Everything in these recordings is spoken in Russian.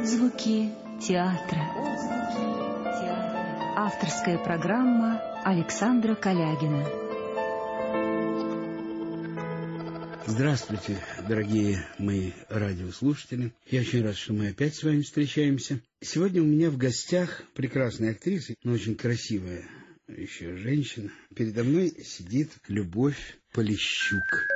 Отзвуки театра. Авторская программа Александра Калягина. Здравствуйте, дорогие мои радиослушатели. Я очень рад, что мы опять с вами встречаемся. Сегодня у меня в гостях прекрасная актриса, но очень красивая еще женщина. Передо мной сидит Любовь Полищук.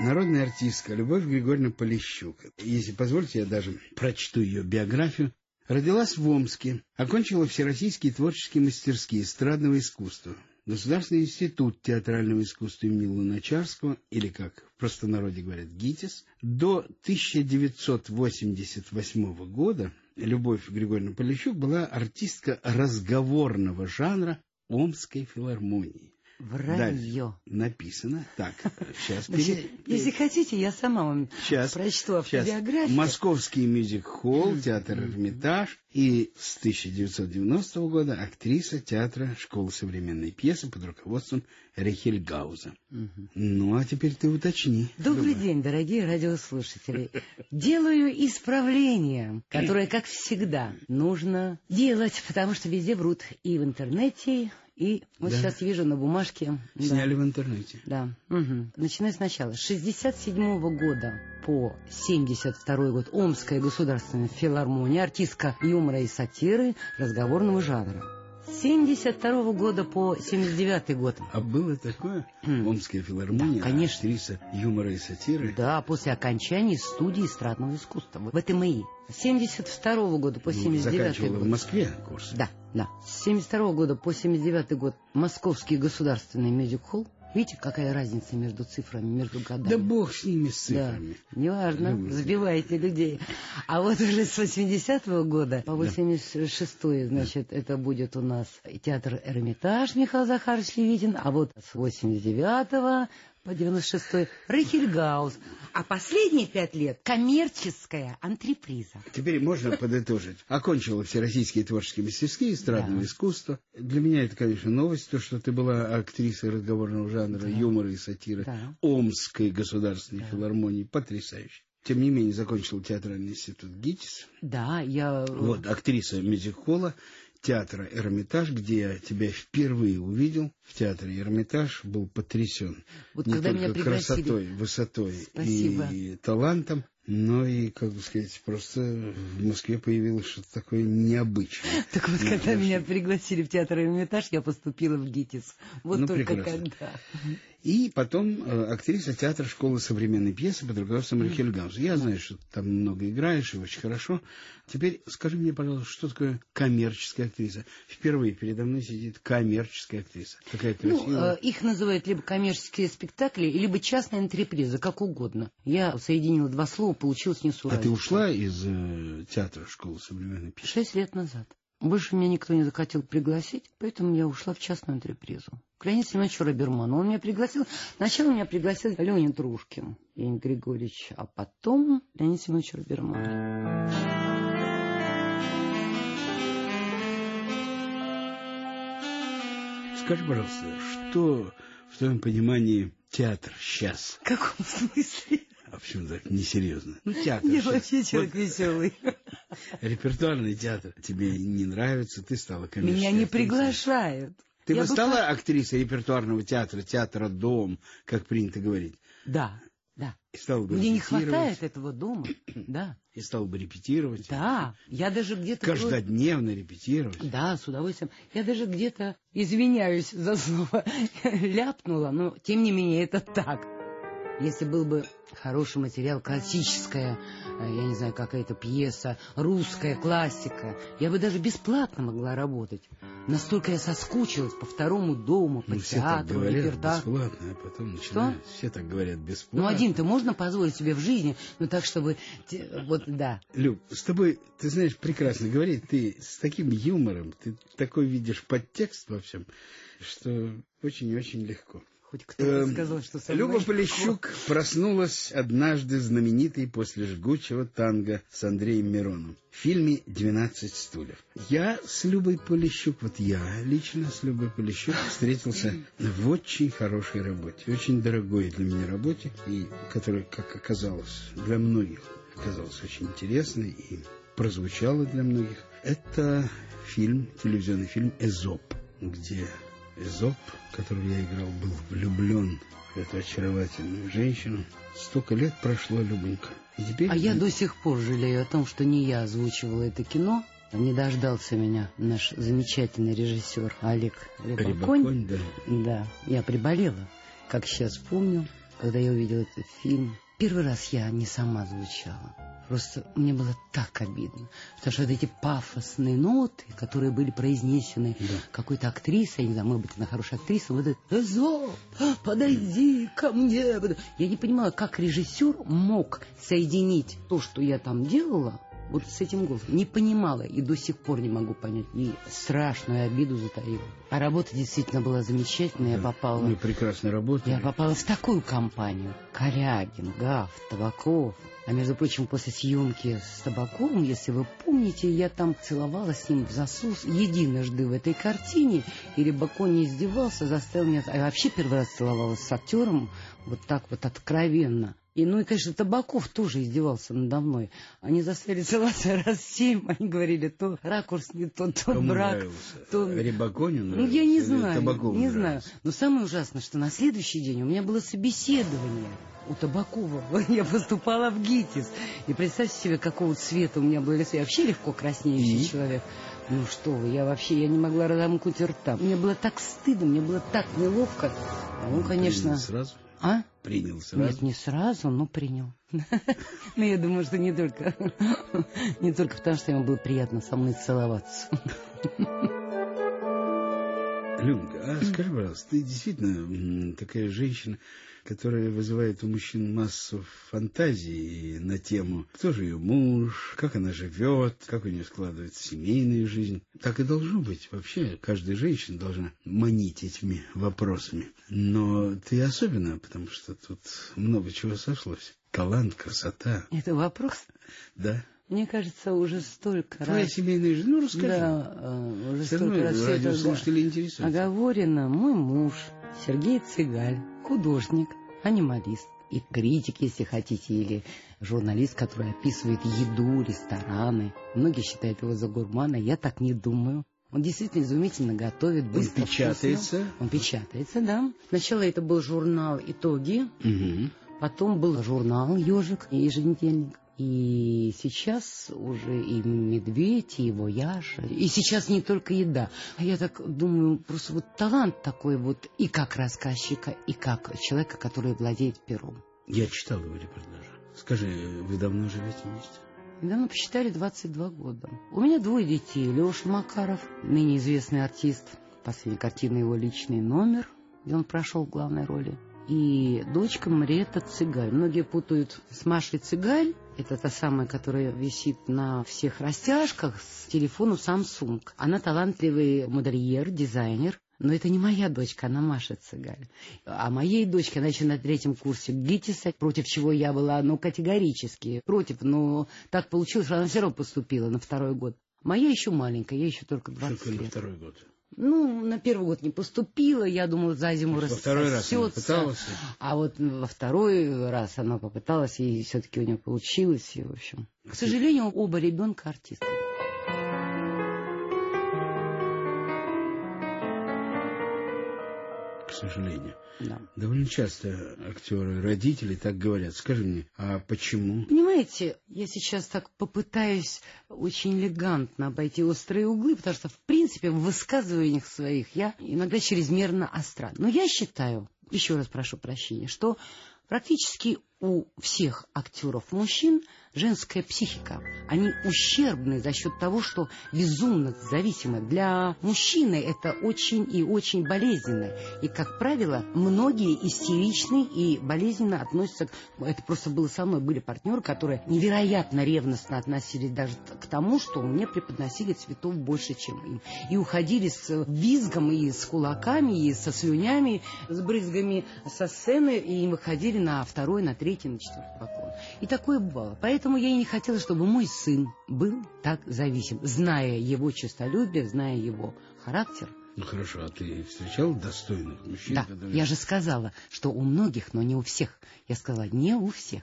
Народная артистка Любовь Григорьевна Полищук. Если позволите, я даже прочту ее биографию. Родилась в Омске, окончила Всероссийские творческие мастерские эстрадного искусства, Государственный институт театрального искусства имени Луначарского, или, как в простонародье говорят, ГИТИС, до 1988 года Любовь Григорьевна Полищук была артистка разговорного жанра Омской филармонии. Вранье. Написано. Так, сейчас. Значит, если хотите, я сама вам сейчас, прочту автобиографию. Сейчас. Московский мюзик-холл, театр Эрмитаж. И с 1990 года актриса театра школы современной пьесы под руководством Рихельгауза. Угу. Ну, а теперь ты уточни. Добрый Любовь. день, дорогие радиослушатели. Делаю исправление, которое, как всегда, нужно делать, потому что везде врут. И в интернете, и вот да. сейчас вижу на бумажке... Сняли да. в интернете. Да. Угу. Начиная сначала. С 67 -го года по 72 год Омская государственная филармония, артистка юмора и сатиры разговорного жанра. С 72 года по 79 год. А было такое? Омская филармония, да, конечно. актриса юмора и сатиры? Да, после окончания студии эстрадного искусства в ЭТМИ. С 72 года по 79 ну, год. в Москве курс? Да, да. С 72 года по 79 год Московский государственный мюзик-холл Видите, какая разница между цифрами, между годами? Да бог с ними, с цифрами. Да, неважно, Любите. забиваете людей. А вот уже с 80-го года по 86-й, значит, да. это будет у нас театр Эрмитаж Михаил Захарович Левитин, а вот с 89-го по 96-й Рейхельгаус. А последние пять лет коммерческая антреприза. Теперь можно подытожить. Окончила всероссийские творческие мастерские, эстрадного да. искусства. Для меня это, конечно, новость, то, что ты была актрисой разговорного жанра, да. юмора и сатиры да. Омской государственной да. филармонии. Потрясающе. Тем не менее, закончил театральный институт ГИТИС. Да, я... Вот, актриса мюзик-холла театра «Эрмитаж», где я тебя впервые увидел, в театре «Эрмитаж», был потрясен. Вот не когда только меня пригласили... красотой, высотой Спасибо. и талантом, но и, как бы сказать, просто в Москве появилось что-то такое необычное. Так вот, когда меня пригласили в театр «Эрмитаж», я поступила в ГИТИС. Вот ну, только прекрасно. когда. И потом э, актриса театра школы современной пьесы под руководством Рихельгауза. Я знаю, что ты там много играешь и очень хорошо. Теперь скажи мне, пожалуйста, что такое коммерческая актриса? Впервые передо мной сидит коммерческая актриса. Такая ну, красивая. Ну, э, их называют либо коммерческие спектакли, либо частные антрепризы, как угодно. Я соединила два слова, получилось несуразно. А ты ушла из э, театра школы современной пьесы? Шесть лет назад. Больше меня никто не захотел пригласить, поэтому я ушла в частную антрепризу. К Леониду Семеновичу Роберману. Он меня пригласил. Сначала меня пригласил Леонид Рушкин, Леонид Григорьевич, а потом Леонид Семенович Роберман. Скажи, пожалуйста, что в твоем понимании театр сейчас? В каком смысле? А почему так несерьезно? Ну, театр. Я вообще человек вот. веселый. Репертуарный театр тебе не нравится, ты стала коммерческой Меня не приглашают. Ты бы стала бы... актрисой репертуарного театра, театра «Дом», как принято говорить? Да, да. И стала бы Мне не хватает этого дома, да. И стал бы репетировать. Да, я даже где-то... Каждодневно репетировать. Да, с удовольствием. Я даже где-то, извиняюсь за слово, ляпнула, но тем не менее это так. Если был бы хороший материал, классическая, э, я не знаю, какая-то пьеса, русская классика, я бы даже бесплатно могла работать. Настолько я соскучилась по второму дому, по ну, театру, все так говорят, бесплатно, а потом начинают. Что? Все так говорят бесплатно. Ну, один-то можно позволить себе в жизни, но так, чтобы... Вот, да. Люб, с тобой, ты знаешь, прекрасно говорить, ты с таким юмором, ты такой видишь подтекст во всем, что очень и очень легко. Хоть кто-то Эм, сказал, что со Люба Полищук проснулась однажды знаменитой после жгучего танго с Андреем Мироном в фильме «12 стульев». Я с Любой Полищук, вот я лично с Любой Полищук встретился в очень хорошей работе, очень дорогой для меня работе, и которая, как оказалось, для многих оказалась очень интересной и прозвучала для многих. Это фильм, телевизионный фильм «Эзоп», где Эзоп, которого я играл, был влюблен в эту очаровательную женщину. Столько лет прошло, Любонька. И теперь... А я до сих пор жалею о том, что не я озвучивала это кино. Не дождался меня наш замечательный режиссер Олег Рябаконь. Рябаконь, да. Да, я приболела, как сейчас помню, когда я увидела этот фильм. Первый раз я не сама звучала. Просто мне было так обидно, потому что вот эти пафосные ноты, которые были произнесены Да. какой-то актрисой, я не знаю, может быть, она хорошая актриса, вот это «Эзоп, подойди ко мне». Я не понимала, как режиссер мог соединить то, что я там делала, вот с этим голосом. Не понимала и до сих пор не могу понять. И страшную обиду затаила. А работа действительно была замечательная. Я Да. попала... Мы прекрасно работали. Я попала в такую компанию. Корягин, Гаф, Табаков. А между прочим, после съемки с Табаковым, если вы помните, я там целовалась с ним в засус единожды в этой картине. И Рябакон не издевался, заставил меня... А я вообще первый раз целовалась с актером вот так вот откровенно. И, ну и, конечно, Табаков тоже издевался надо мной. Они заставили целоваться раз семь. Они говорили, то ракурс не тот, то Кому брак. нравился? то- Рябаконю ну, нравился я не знаю, Табакову не знаю. нравился? Но самое ужасное, что на следующий день у меня было собеседование у Табакова. Я поступала в ГИТИС. И представьте себе, какого цвета у меня было лицо. Я вообще легко краснеющий И? человек. Ну что вы, я вообще, я не могла разомкнуть рта. Мне было так стыдно, мне было так неловко. Ну, конечно... Принял сразу? А? Принял сразу? Нет, не сразу, но принял. Но я думаю, что не только, не только потому, что ему было приятно со мной целоваться. Люнка, а скажи, пожалуйста, ты действительно такая женщина, которая вызывает у мужчин массу фантазий на тему, кто же ее муж, как она живет, как у нее складывается семейная жизнь. Так и должно быть. Вообще, каждая женщина должна манить этими вопросами. Но ты особенно, потому что тут много чего сошлось. Талант, красота, Это вопрос, да. Мне кажется, уже столько Твоя раз. семейная жизнь, ну расскажи. Да, э, уже Все столько раз все это интересуются. оговорено. Мой муж Сергей Цыгаль, художник, анималист и критик, если хотите, или журналист, который описывает еду, рестораны. Многие считают его за гурмана, я так не думаю. Он действительно изумительно готовит, Он быстро, печатается. вкусно. Он печатается, да. Сначала это был журнал «Итоги», Мгм. Потом был журнал «Ежик» еженедельник. И сейчас уже и «Медведь», и «Вояж». И сейчас не только еда. А я так думаю, просто вот талант такой вот и как рассказчика, и как человека, который владеет пером. Я читал его репортаж. Скажи, вы давно живете вместе? Недавно посчитали 22 года. У меня двое детей. Леша Макаров, ныне известный артист. Последняя картина его «Личный номер», где он прошел в главной роли. И дочка Мариэта Цыгаль. Многие путают с Машей Цыгаль. Это та самая, которая висит на всех растяжках с телефону Samsung. Она талантливый модельер, дизайнер. Но это не моя дочка, она Маша Цыгаль. А моей дочке, она еще на третьем курсе ГИТИСа, против чего я была, ну, категорически против. Но так получилось, что она все равно поступила на второй год. Моя еще маленькая, ей еще только 20 Что на лет. второй год? Ну, на первый год не поступила, я думала, за зиму Во второй раз? А вот во второй раз она попыталась, и все-таки у нее получилось. И, в общем, к сожалению, оба ребенка артисты. К сожалению. Да. Довольно часто актеры, родители так говорят. Скажи мне, а почему? Понимаете, я сейчас так попытаюсь очень элегантно обойти острые углы, потому что, в принципе, в высказываниях своих я иногда чрезмерно остра. Но я считаю, еще раз прошу прощения, что практически у всех актеров мужчин женская психика. Они ущербны за счет того, что безумно зависимы. Для мужчины это очень и очень болезненно. И, как правило, многие истеричны и болезненно относятся к... Это просто было со мной. Были партнеры, которые невероятно ревностно относились даже к тому, что мне преподносили цветов больше, чем им. И уходили с визгом и с кулаками, и со слюнями, с брызгами со сцены, и выходили на второй, на третий, на четвертый поклон. И такое бывало. Поэтому я и не хотела, чтобы мой сын был так зависим, зная его честолюбие, зная его характер. Ну хорошо, а ты встречал достойных мужчин? Да, которые... я же сказала, что у многих, но не у всех. Я сказала, не у всех.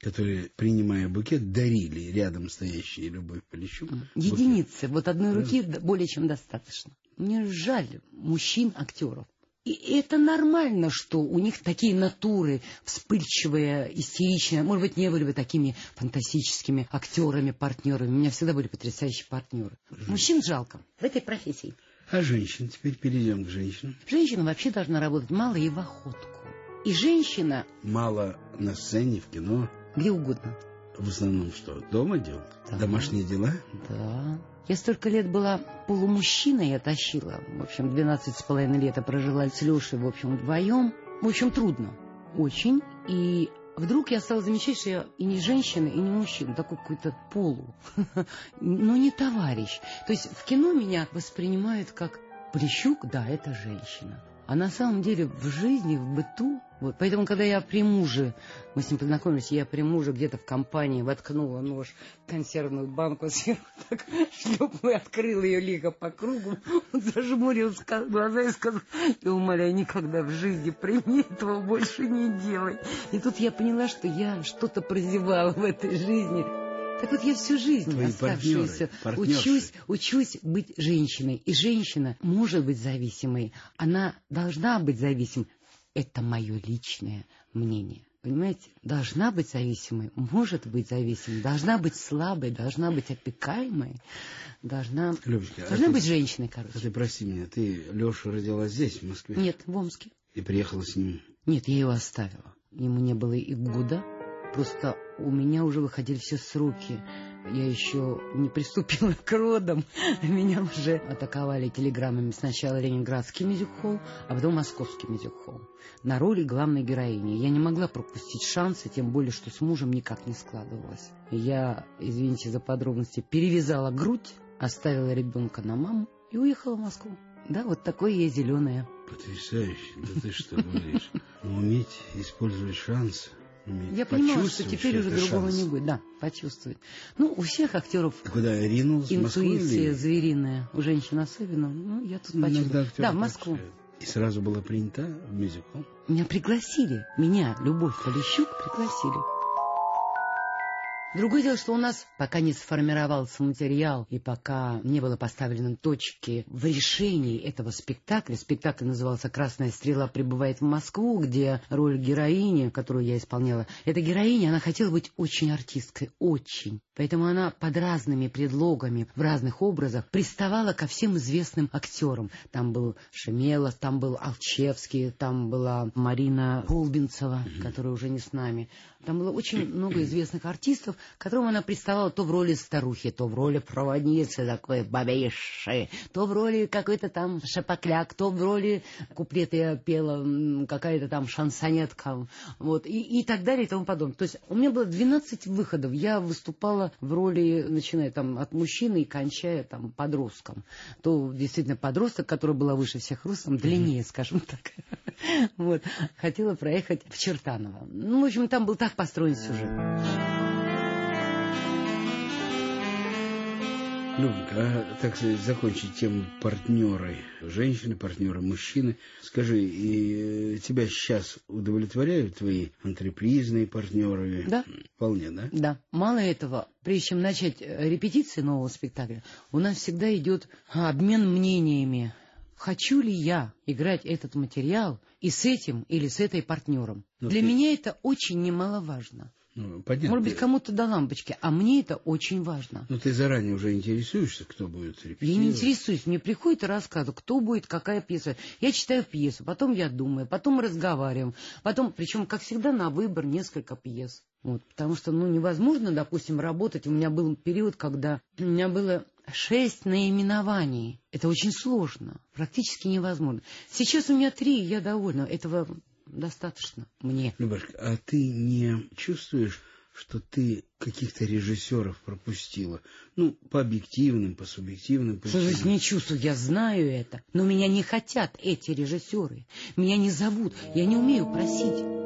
Которые, принимая букет, дарили рядом стоящие любовь Полищук. Единицы. Букет. Вот одной руки более чем достаточно. Мне жаль мужчин-актеров. И это нормально, что у них такие натуры вспыльчивые, истеричные. Может быть, не были бы такими фантастическими актерами, партнерами. У меня всегда были потрясающие партнеры. Мужчин жалко в этой профессии. А женщин? Теперь перейдем к женщинам. Женщина вообще должна работать мало и в охотку. И женщина... Мало на сцене, в кино. Где угодно. В основном что, дома делать? Да. Домашние дела? Да. Я столько лет была полумужчиной, я тащила. В общем, 12 с половиной лет я прожила с Лешей, в общем, вдвоем. В общем, трудно. Очень. И вдруг я стала замечать, что я и не женщина, и не мужчина, такой какой-то полу, но не товарищ. То есть в кино меня воспринимают как Полищук, да, это женщина. А на самом деле в жизни, в быту вот, поэтому, когда я при муже, мы с ним познакомились, я при муже где-то в компании воткнула нож в консервную банку, сверху так шлепнула и открыла ее лиго по кругу, он зажмурил глаза и сказал, я умоляю, никогда в жизни при мне этого больше не делай. И тут я поняла, что я что-то прозевала в этой жизни. Так вот я всю жизнь Твои оставшуюся учусь, учусь быть женщиной. И женщина может быть зависимой. Она должна быть зависимой. Это мое личное мнение. Понимаете, должна быть зависимой, может быть зависимой, должна быть слабой, должна быть опекаемой, должна, Любочка, должна а быть ты, женщиной, короче. А ты прости меня, ты Лешу родилась здесь, в Москве? Нет, в Омске. И приехала с ним? Нет, я его оставила. Ему не было и года. Просто у меня уже выходили все сроки я еще не приступила к родам, меня уже атаковали телеграммами сначала ленинградский мюзик-холл, а потом московский мюзик-холл. На роли главной героини. Я не могла пропустить шансы, тем более, что с мужем никак не складывалось. Я, извините за подробности, перевязала грудь, оставила ребенка на маму и уехала в Москву. Да, вот такое я зеленая. Потрясающе. Да ты что говоришь? Уметь использовать шансы. Я понимаю, что теперь уже другого шанс. не будет. Да, почувствовать. Ну, у всех актеров Куда ринулась, интуиция звериная. У женщин особенно. Ну, я тут почувствовала. Да, в Москву. И сразу была принята в мюзикл? Меня пригласили. Меня, Любовь Полищук, пригласили. Другое дело, что у нас пока не сформировался материал и пока не было поставлено точки в решении этого спектакля, спектакль назывался «Красная стрела прибывает в Москву», где роль героини, которую я исполняла, эта героиня, она хотела быть очень артисткой, очень. Поэтому она под разными предлогами, в разных образах приставала ко всем известным актерам. Там был Шемелов, там был Алчевский, там была Марина Колбинцева, которая уже не с нами. Там было очень много известных артистов, которым она приставала то в роли старухи, то в роли проводницы такой бабейши, то в роли какой-то там шапокляк, то в роли куплеты я пела какая-то там шансонетка, вот, и, и так далее и тому подобное. То есть у меня было 12 выходов, я выступала в роли, начиная там от мужчины и кончая там подростком. То действительно подросток, который была выше всех ростом, длиннее, скажем так. Вот, хотела проехать в Чертаново. Ну, в общем, там был так построен сюжет. Ну, а, так сказать, закончить тему партнеры, женщины, партнеры, мужчины. Скажи, и э, тебя сейчас удовлетворяют твои антрепризные партнеры? Да. Вполне, да? Да. Мало этого, прежде чем начать э, репетиции нового спектакля, у нас всегда идет обмен мнениями. Хочу ли я играть этот материал и с этим или с этой партнером? Но Для ты... меня это очень немаловажно. Ну, понятно. Может быть, кому-то до лампочки, а мне это очень важно. Ну, ты заранее уже интересуешься, кто будет репетировать? Я не интересуюсь, мне приходит и рассказывают, кто будет, какая пьеса. Я читаю пьесу, потом я думаю, потом мы разговариваем, потом, причем, как всегда, на выбор несколько пьес. Вот, потому что, ну, невозможно, допустим, работать. У меня был период, когда у меня было шесть наименований. Это очень сложно, практически невозможно. Сейчас у меня три, я довольна. Этого достаточно мне. Любашка, а ты не чувствуешь, что ты каких-то режиссеров пропустила? Ну, по объективным, по субъективным причинам. Что значит не чувствую? Я знаю это. Но меня не хотят эти режиссеры. Меня не зовут. Я не умею просить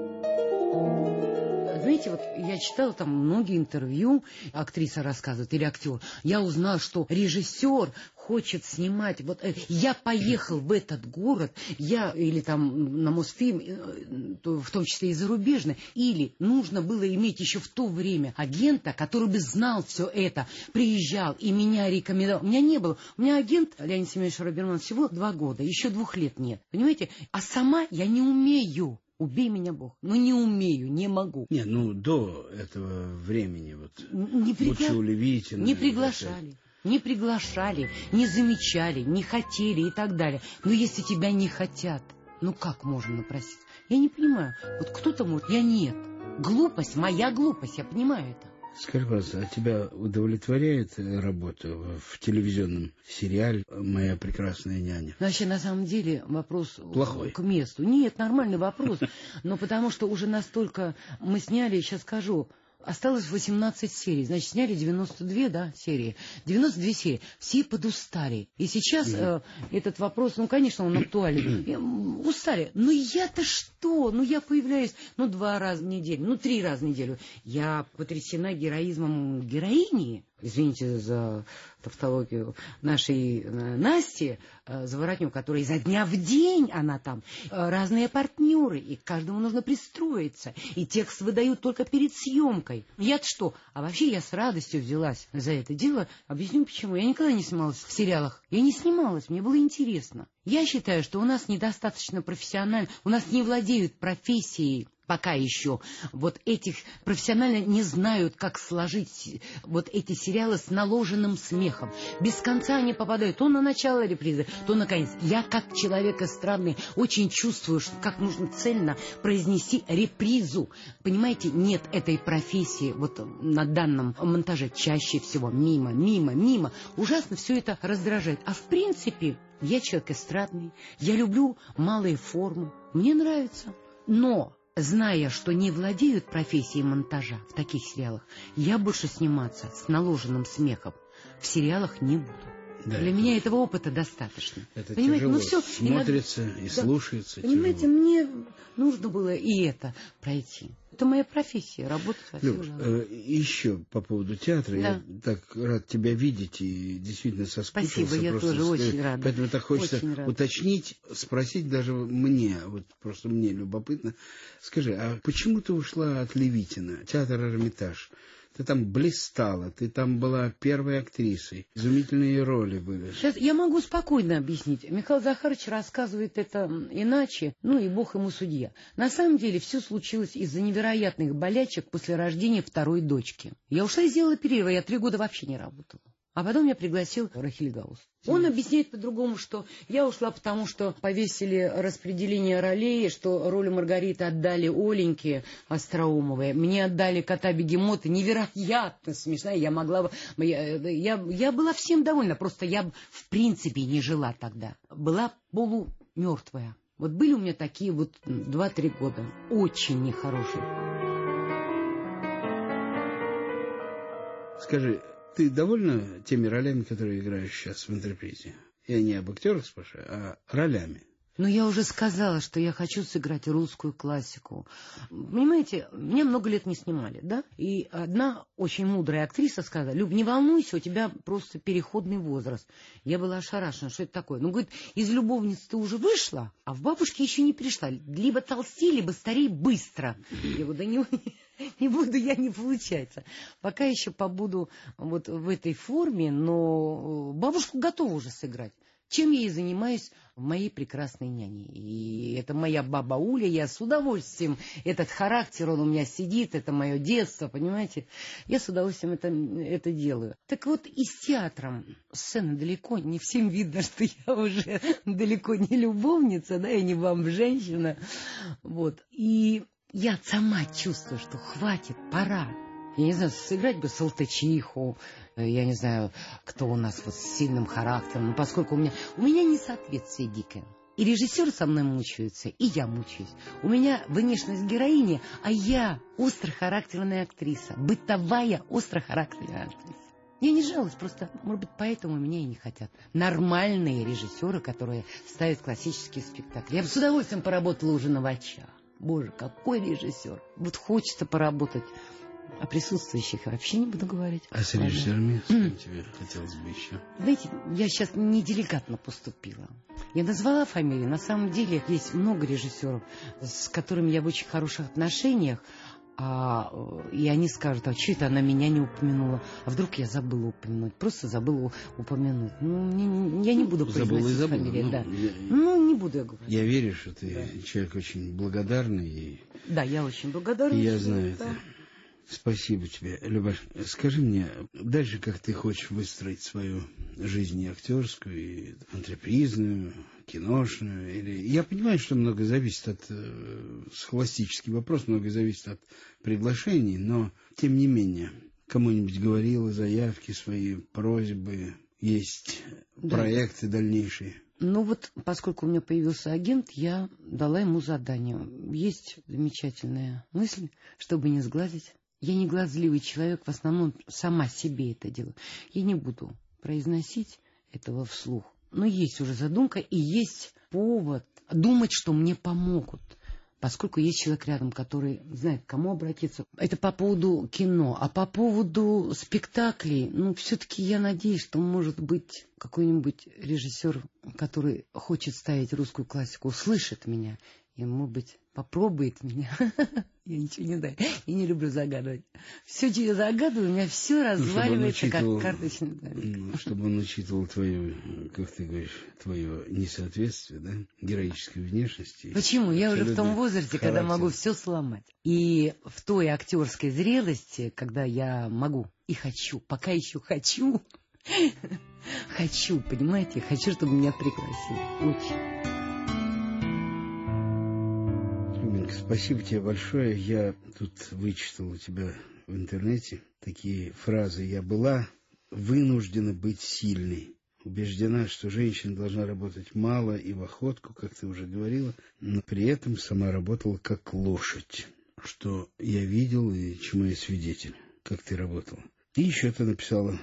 знаете, вот я читала там многие интервью, актриса рассказывает, или актер. Я узнала, что режиссер хочет снимать. Вот э, я поехал в этот город, я или там на Мосфильм, э, в том числе и зарубежный, или нужно было иметь еще в то время агента, который бы знал все это, приезжал и меня рекомендовал. У меня не было. У меня агент Леонид Семенович Роберман всего два года, еще двух лет нет. Понимаете? А сама я не умею. Убей меня, Бог. Ну, не умею, не могу. Не, ну, до этого времени, вот, не пригла... Улевитина. Не приглашали. Не приглашали, не замечали, не хотели и так далее. Но если тебя не хотят, ну как можно напросить? Я не понимаю. Вот кто-то может, я нет. Глупость, моя глупость, я понимаю это. Скажи, пожалуйста, а тебя удовлетворяет работа в телевизионном сериале «Моя прекрасная няня»? Вообще, на самом деле, вопрос Плохой. к месту. Нет, нормальный вопрос. Но потому что уже настолько мы сняли, сейчас скажу, Осталось 18 серий, значит, сняли 92, да, серии. 92 серии. Все подустали. И сейчас э, этот вопрос, ну, конечно, он актуален. Устали. Ну, я-то что? Ну, я появляюсь, ну, два раза в неделю, ну, три раза в неделю. Я потрясена героизмом героини извините за тавтологию, нашей э, Насти э, Заворотню, которая изо дня в день она там, э, разные партнеры, и каждому нужно пристроиться, и текст выдают только перед съемкой. Я-то что? А вообще я с радостью взялась за это дело. Объясню почему. Я никогда не снималась в сериалах. Я не снималась, мне было интересно. Я считаю, что у нас недостаточно профессионально, у нас не владеют профессией пока еще вот этих профессионально не знают, как сложить вот эти сериалы с наложенным смехом. Без конца они попадают то на начало репризы, то на конец. Я, как человек эстрадный, очень чувствую, что как нужно цельно произнести репризу. Понимаете, нет этой профессии вот на данном монтаже чаще всего мимо, мимо, мимо. Ужасно все это раздражает. А в принципе, я человек эстрадный, я люблю малые формы, мне нравится. Но зная, что не владеют профессией монтажа в таких сериалах, я больше сниматься с наложенным смехом в сериалах не буду. Да, Для это меня этого опыта достаточно. Это Понимаете, тяжело. Ну, все, смотрится и да. слушается. Понимаете, тяжело. мне нужно было и это пройти. Это моя профессия, работать во Люб, э, еще по поводу театра. Да. Я так рад тебя видеть и действительно соскучился. Спасибо, я тоже сказать. очень рада. Поэтому так хочется уточнить, спросить даже мне, вот просто мне любопытно. Скажи, а почему ты ушла от Левитина, театр Эрмитаж? Ты там блистала, ты там была первой актрисой. Изумительные роли были. Сейчас я могу спокойно объяснить. Михаил Захарович рассказывает это иначе, ну и бог ему судья. На самом деле все случилось из-за невероятных болячек после рождения второй дочки. Я ушла и сделала перерыв, я три года вообще не работала. А потом меня пригласил Рахиль Гаус. Он объясняет по-другому, что я ушла, потому что повесили распределение ролей, что роль Маргариты отдали Оленьке Остроумовой, мне отдали кота-бегемота, невероятно смешная, я могла бы... Я, я, я была всем довольна, просто я в принципе не жила тогда. Была полумертвая. Вот были у меня такие вот два-три года, очень нехорошие. Скажи, ты довольна теми ролями, которые играешь сейчас в интерпрете? Я не об актерах спрашиваю, а ролями. Но я уже сказала, что я хочу сыграть русскую классику. Понимаете, меня много лет не снимали, да? И одна очень мудрая актриса сказала, Люб, не волнуйся, у тебя просто переходный возраст. Я была ошарашена, что это такое. Ну, говорит, из любовниц ты уже вышла, а в бабушке еще не пришла. Либо толстей, либо старей быстро. Я говорю, да не, не буду я, не получается. Пока еще побуду вот в этой форме, но бабушку готова уже сыграть чем я и занимаюсь в моей прекрасной няне. И это моя баба Уля, я с удовольствием, этот характер, он у меня сидит, это мое детство, понимаете? Я с удовольствием это, это делаю. Так вот, и с театром сцена далеко, не всем видно, что я уже далеко не любовница, да, и не вам женщина. Вот. И я сама чувствую, что хватит, пора. Я не знаю, сыграть бы Салтычиху, э, я не знаю, кто у нас вот с сильным характером, но поскольку у меня, у меня несоответствие дикое. И режиссер со мной мучается, и я мучаюсь. У меня внешность героини, а я острохарактерная актриса, бытовая острохарактерная актриса. Я не жалуюсь, просто, может быть, поэтому меня и не хотят. Нормальные режиссеры, которые ставят классические спектакли. Я бы с удовольствием поработала уже на Вача. Боже, какой режиссер. Вот хочется поработать о присутствующих вообще не буду говорить. А с режиссерами с кем тебе хотелось бы еще? Знаете, я сейчас неделикатно поступила. Я назвала фамилии. На самом деле есть много режиссеров, с которыми я в очень хороших отношениях. А, и они скажут, а что это она меня не упомянула? А вдруг я забыла упомянуть? Просто забыла упомянуть. Ну, не, я не буду забыла и забыла. фамилии. Ну, да. я, ну, не буду я говорить. Я верю, что ты да. человек очень благодарный. И, да, я очень благодарна. Я знаю да. это. Спасибо тебе, Любовь. Скажи мне, дальше как ты хочешь выстроить свою жизнь и актерскую, и антрепризную, киношную? Или... Я понимаю, что много зависит от... Э, схоластический вопрос, много зависит от приглашений, но тем не менее, кому-нибудь говорила заявки, свои просьбы, есть да. проекты дальнейшие? Ну вот, поскольку у меня появился агент, я дала ему задание. Есть замечательная мысль, чтобы не сглазить я не глазливый человек, в основном сама себе это делаю. Я не буду произносить этого вслух. Но есть уже задумка и есть повод думать, что мне помогут. Поскольку есть человек рядом, который знает, к кому обратиться. Это по поводу кино. А по поводу спектаклей, ну, все-таки я надеюсь, что может быть какой-нибудь режиссер, который хочет ставить русскую классику, услышит меня и, может быть, попробует меня. Я ничего не знаю. Я не люблю загадывать. Все, что я загадываю, у меня все ну, разваливается, как карточный домик. Чтобы он учитывал твою, как ты говоришь, твое несоответствие, да, героической внешности. Почему? Я уже в том возрасте, характер. когда могу все сломать. И в той актерской зрелости, когда я могу и хочу, пока еще хочу, хочу, понимаете, хочу, чтобы меня пригласили. Очень. Спасибо тебе большое. Я тут вычитал у тебя в интернете такие фразы. Я была вынуждена быть сильной. Убеждена, что женщина должна работать мало и в охотку, как ты уже говорила, но при этом сама работала как лошадь, что я видел и чему я свидетель, как ты работала. И еще ты написала,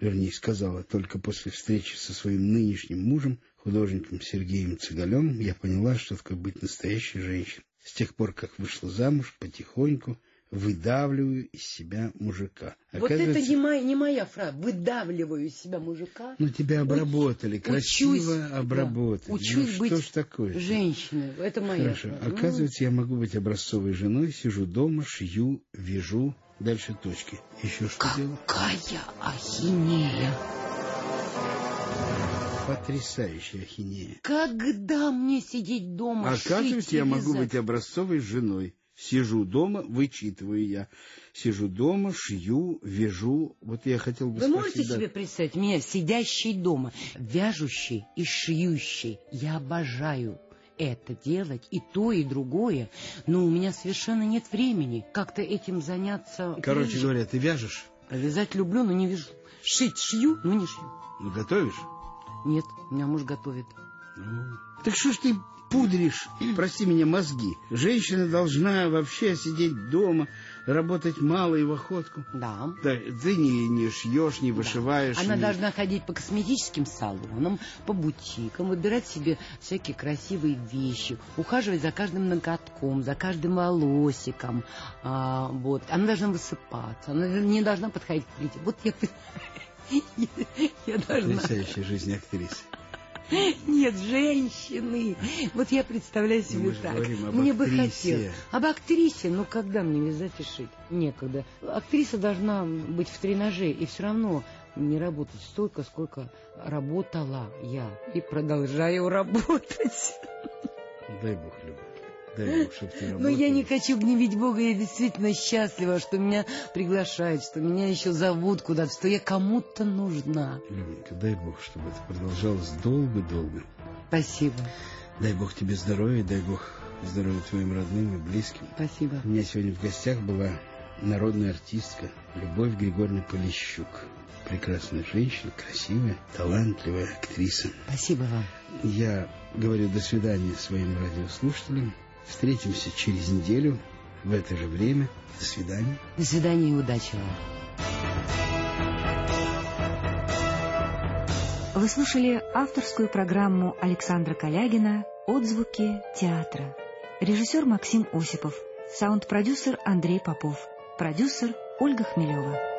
вернее, сказала, только после встречи со своим нынешним мужем, художником Сергеем Цыгалем, я поняла, что такое быть настоящей женщиной. С тех пор, как вышла замуж, потихоньку выдавливаю из себя мужика. Вот это не моя, не моя фраза. Выдавливаю из себя мужика. Ну, тебя обработали, Уч... красиво учусь, обработали. Да, учусь ну, быть что ж такое женщиной. Это моя Хорошо. фраза. Оказывается, ну... я могу быть образцовой женой, сижу дома, шью, вяжу. Дальше точки. Еще что Какая делать? Какая ахинея! Потрясающая ахинея. Когда мне сидеть дома, Оказывается, я могу быть образцовой женой. Сижу дома, вычитываю я. Сижу дома, шью, вяжу. Вот я хотел бы Вы спросить... можете да, себе представить меня, сидящей дома, вяжущей и шьющей? Я обожаю это делать, и то, и другое, но у меня совершенно нет времени как-то этим заняться. Короче говоря, ты вяжешь? Вязать люблю, но не вяжу. Шить шью, но не шью. Ну, готовишь? Нет, у меня муж готовит. Ну, так что ж ты пудришь, прости меня, мозги? Женщина должна вообще сидеть дома, работать мало и в охотку. Да. Да, ты не, не шьешь, не вышиваешь. Она не- должна ходить по косметическим салонам, по бутикам, выбирать себе всякие красивые вещи, ухаживать за каждым ноготком, за каждым волосиком. А, вот. Она должна высыпаться, она не должна подходить к плите. Вот я... Я должна... Потрясающая жизнь актрисы. Нет, женщины. Вот я представляю Ну, себе мы же так. мне бы актрисе. хотелось. Об актрисе, ну когда мне вязать и шить? Некогда. Актриса должна быть в тренаже, и все равно не работать столько, сколько работала я. И продолжаю работать. Дай Бог, Люба. Дай Бог, чтобы ты Но я не хочу гневить Бога, я действительно счастлива, что меня приглашают, что меня еще зовут куда-то, что я кому-то нужна. Любенька, дай Бог, чтобы это продолжалось долго-долго. Спасибо. Дай Бог тебе здоровья, дай Бог здоровья твоим родным и близким. Спасибо. У меня сегодня в гостях была народная артистка Любовь Григорьевна Полищук. Прекрасная женщина, красивая, талантливая актриса. Спасибо вам. Я говорю до свидания своим радиослушателям. Встретимся через неделю в это же время. До свидания. До свидания и удачи вам. Вы слушали авторскую программу Александра Калягина «Отзвуки театра». Режиссер Максим Осипов. Саунд-продюсер Андрей Попов. Продюсер Ольга Хмелева.